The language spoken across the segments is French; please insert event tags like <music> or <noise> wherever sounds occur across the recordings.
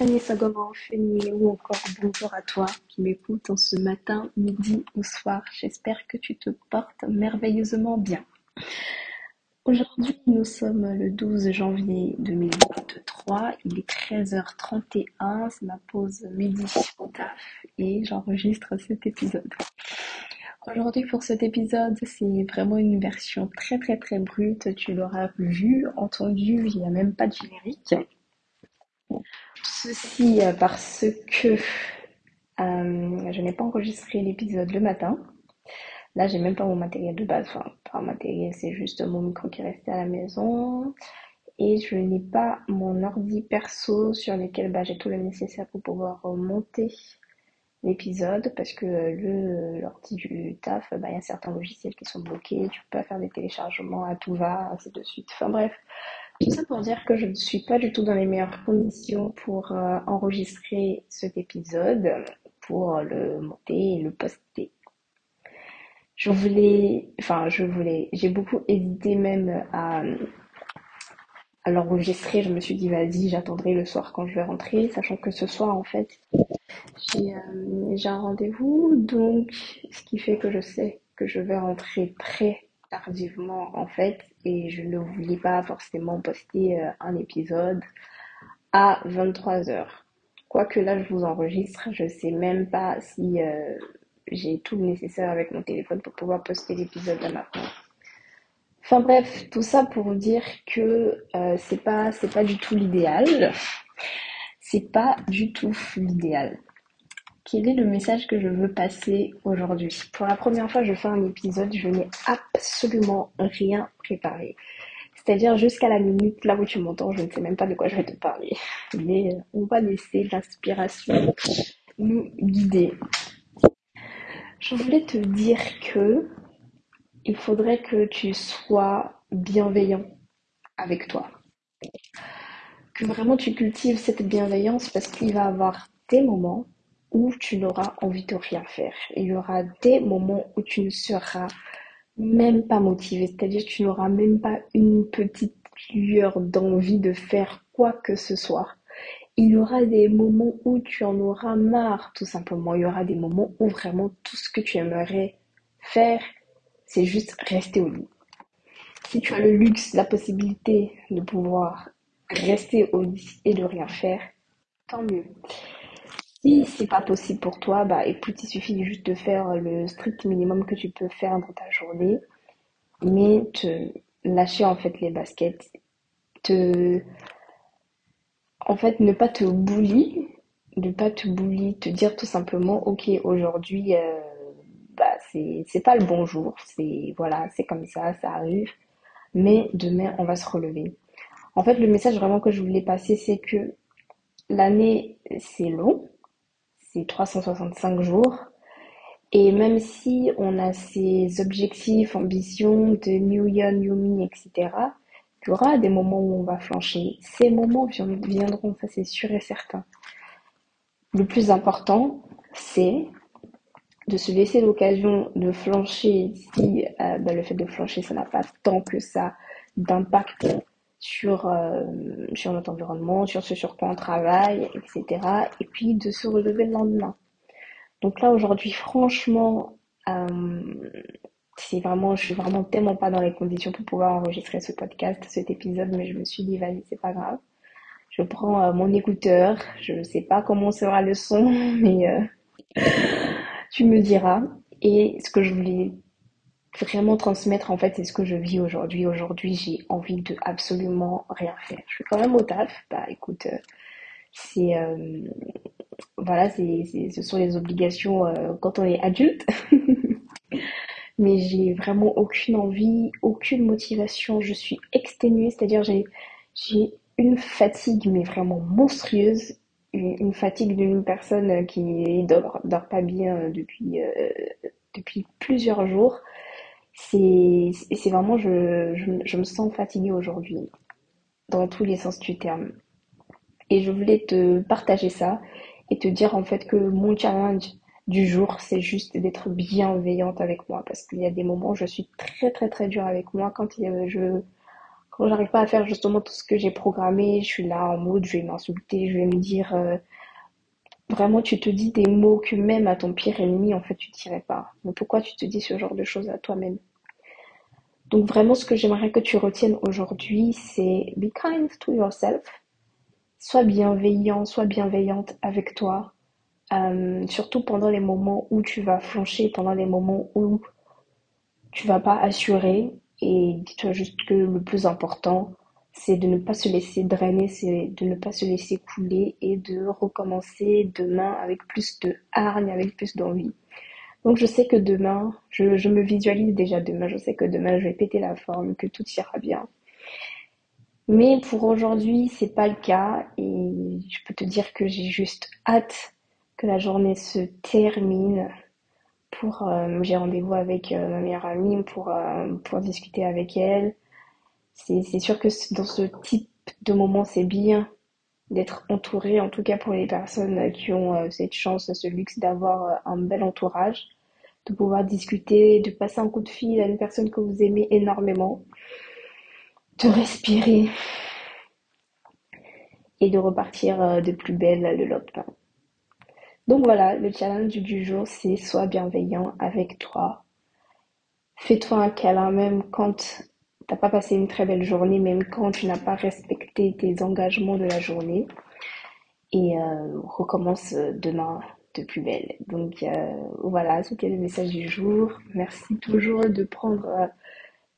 Ou encore bonjour à toi qui m'écoutes en ce matin, midi ou soir. J'espère que tu te portes merveilleusement bien. Aujourd'hui, nous sommes le 12 janvier 2023. Il est 13h31. C'est ma pause midi au taf et j'enregistre cet épisode. Aujourd'hui, pour cet épisode, c'est vraiment une version très très très brute. Tu l'auras vu, entendu, il n'y a même pas de générique. Ceci euh, parce que euh, je n'ai pas enregistré l'épisode le matin. Là, j'ai même pas mon matériel de base. Enfin, pas matériel, c'est juste mon micro qui est resté à la maison. Et je n'ai pas mon ordi perso sur lequel bah, j'ai tout le nécessaire pour pouvoir monter l'épisode parce que le l'ordi du taf, bah, il y a certains logiciels qui sont bloqués, tu peux pas faire des téléchargements à tout va, ainsi de suite. Enfin bref, tout ça pour dire que je ne suis pas du tout dans les meilleures conditions pour euh, enregistrer cet épisode, pour le monter et le poster. Je voulais, enfin je voulais, j'ai beaucoup hésité même à, l'enregistrer. Je me suis dit vas-y, j'attendrai le soir quand je vais rentrer, sachant que ce soir en fait j'ai euh, un rendez-vous, donc ce qui fait que je sais que je vais rentrer très tardivement en fait et je ne voulais pas forcément poster euh, un épisode à 23h. Quoique là je vous enregistre, je sais même pas si euh, j'ai tout le nécessaire avec mon téléphone pour pouvoir poster l'épisode là maintenant. Enfin bref, tout ça pour dire que euh, c'est pas c'est pas du tout l'idéal. C'est pas du tout l'idéal. Quel est le message que je veux passer aujourd'hui Pour la première fois, je fais un épisode, je n'ai absolument rien préparé. C'est-à-dire jusqu'à la minute là où tu m'entends, je ne sais même pas de quoi je vais te parler. Mais euh, on va laisser l'inspiration nous guider. Je voulais te dire que il faudrait que tu sois bienveillant avec toi. Que vraiment tu cultives cette bienveillance parce qu'il va y avoir des moments où tu n'auras envie de rien faire. Il y aura des moments où tu ne seras même pas motivé, c'est-à-dire tu n'auras même pas une petite lueur d'envie de faire quoi que ce soit. Il y aura des moments où tu en auras marre, tout simplement. Il y aura des moments où vraiment tout ce que tu aimerais faire, c'est juste rester au lit. Si tu as le luxe, la possibilité de pouvoir rester au lit et de rien faire, tant mieux. Si c'est pas possible pour toi, bah écoute, il suffit juste de faire le strict minimum que tu peux faire dans ta journée, mais te lâcher en fait les baskets, te en fait ne pas te bully, ne pas te bully, te dire tout simplement ok aujourd'hui euh, bah c'est c'est pas le bon jour, c'est voilà, c'est comme ça, ça arrive, mais demain on va se relever. En fait, le message vraiment que je voulais passer, c'est que l'année c'est long, c'est 365 jours. Et même si on a ces objectifs, ambitions de New Year, New Me, etc., il y aura des moments où on va flancher. Ces moments viendront, ça c'est sûr et certain. Le plus important, c'est de se laisser l'occasion de flancher si euh, bah, le fait de flancher, ça n'a pas tant que ça d'impact sur, euh, sur notre environnement, sur ce sur quoi on travaille, etc. Et puis de se relever le lendemain. Donc là aujourd'hui, franchement, euh, c'est vraiment, je suis vraiment tellement pas dans les conditions pour pouvoir enregistrer ce podcast, cet épisode, mais je me suis dit, vas-y, c'est pas grave. Je prends euh, mon écouteur, je sais pas comment sera le son, <laughs> mais tu me diras. Et ce que je voulais vraiment transmettre en fait c'est ce que je vis aujourd'hui. Aujourd'hui j'ai envie de absolument rien faire. Je suis quand même au taf. Bah écoute, euh, c'est euh, voilà, ce sont les obligations euh, quand on est adulte. <laughs> Mais j'ai vraiment aucune envie, aucune motivation. Je suis exténuée, c'est-à-dire j'ai j'ai une fatigue mais vraiment monstrueuse. Une, fatigue d'une personne qui dort, dort pas bien depuis, depuis plusieurs jours c'est vraiment je, je, je, me sens fatiguée aujourd'hui dans tous les sens du terme et je voulais te partager ça et te dire en fait que mon challenge du jour c'est juste d'être bienveillante avec moi parce qu'il y a des moments où je suis très très très dure avec moi quand je quand j'arrive pas à faire justement tout ce que j'ai programmé, je suis là en mode, je vais m'insulter, je vais me dire, euh, vraiment, tu te dis des mots que même à ton pire ennemi, en fait, tu dirais pas. Mais pourquoi tu te dis ce genre de choses à toi-même? Donc vraiment, ce que j'aimerais que tu retiennes aujourd'hui, c'est be kind to yourself. Sois bienveillant, sois bienveillante avec toi. Euh, surtout pendant les moments où tu vas flancher, pendant les moments où tu vas pas assurer. Et dis-toi juste que le plus important, c'est de ne pas se laisser drainer, c'est de ne pas se laisser couler et de recommencer demain avec plus de hargne, avec plus d'envie. Donc je sais que demain, je, me visualise déjà demain, je sais que demain je vais péter la forme, que tout ira bien. Mais pour aujourd'hui, c'est pas le cas et je peux te dire que j'ai juste hâte que la journée se termine pour euh, j'ai rendez-vous avec euh, ma meilleure amie pour euh, pour discuter avec elle. C'est sûr que dans ce type de moment, c'est bien d'être entouré, en tout cas pour les personnes qui ont cette chance, ce luxe d'avoir un bel entourage, de pouvoir discuter, de passer un coup de fil à une personne que vous aimez énormément, de respirer et de repartir de plus belle le lendemain. Donc voilà, le challenge du jour, c'est sois bienveillant avec toi. Fais-toi un câlin même quand t'as pas passé une très belle journée, même quand tu n'as pas respecté tes engagements de la journée. Et euh, recommence demain de plus belle. Donc euh, voilà, c'était le message du jour. Merci toujours de prendre euh,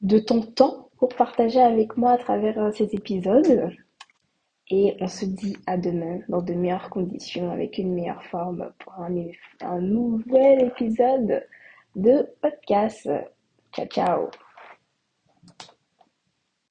de ton temps pour partager avec moi à travers ces épisodes. Et on se dit à demain dans de meilleures conditions, avec une meilleure forme pour un nouvel épisode de podcast. Ciao, ciao